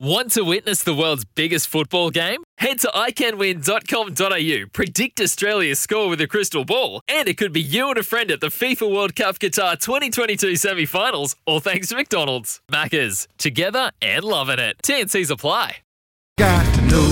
Want to witness the world's biggest football game? Head to iCanWin.com.au, predict Australia's score with a crystal ball, and it could be you and a friend at the FIFA World Cup Qatar 2022 semi finals, all thanks to McDonald's. Maccas, together and loving it. TNC's apply. Got to know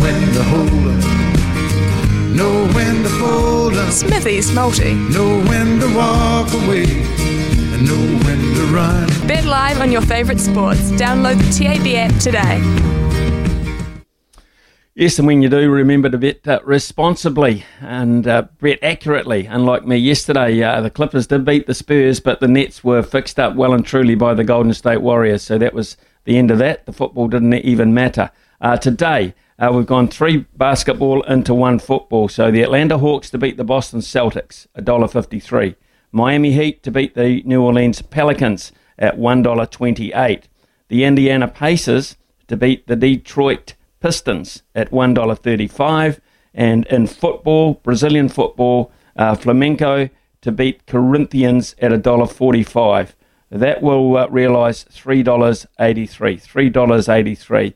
when to hold up, know when to fold up, Smithy's Multi. know when to walk away, and know when to run. Bet live on your favourite sports. Download the TAB app today. Yes, and when you do, remember to bet uh, responsibly and uh, bet accurately. Unlike me yesterday, uh, the Clippers did beat the Spurs, but the Nets were fixed up well and truly by the Golden State Warriors. So that was the end of that. The football didn't even matter. Uh, today, uh, we've gone three basketball into one football. So the Atlanta Hawks to beat the Boston Celtics, $1.53. Miami Heat to beat the New Orleans Pelicans at $1.28. The Indiana Pacers to beat the Detroit Pistons at $1.35. And in football, Brazilian football, uh, Flamengo to beat Corinthians at $1.45. That will uh, realise $3.83. $3.83.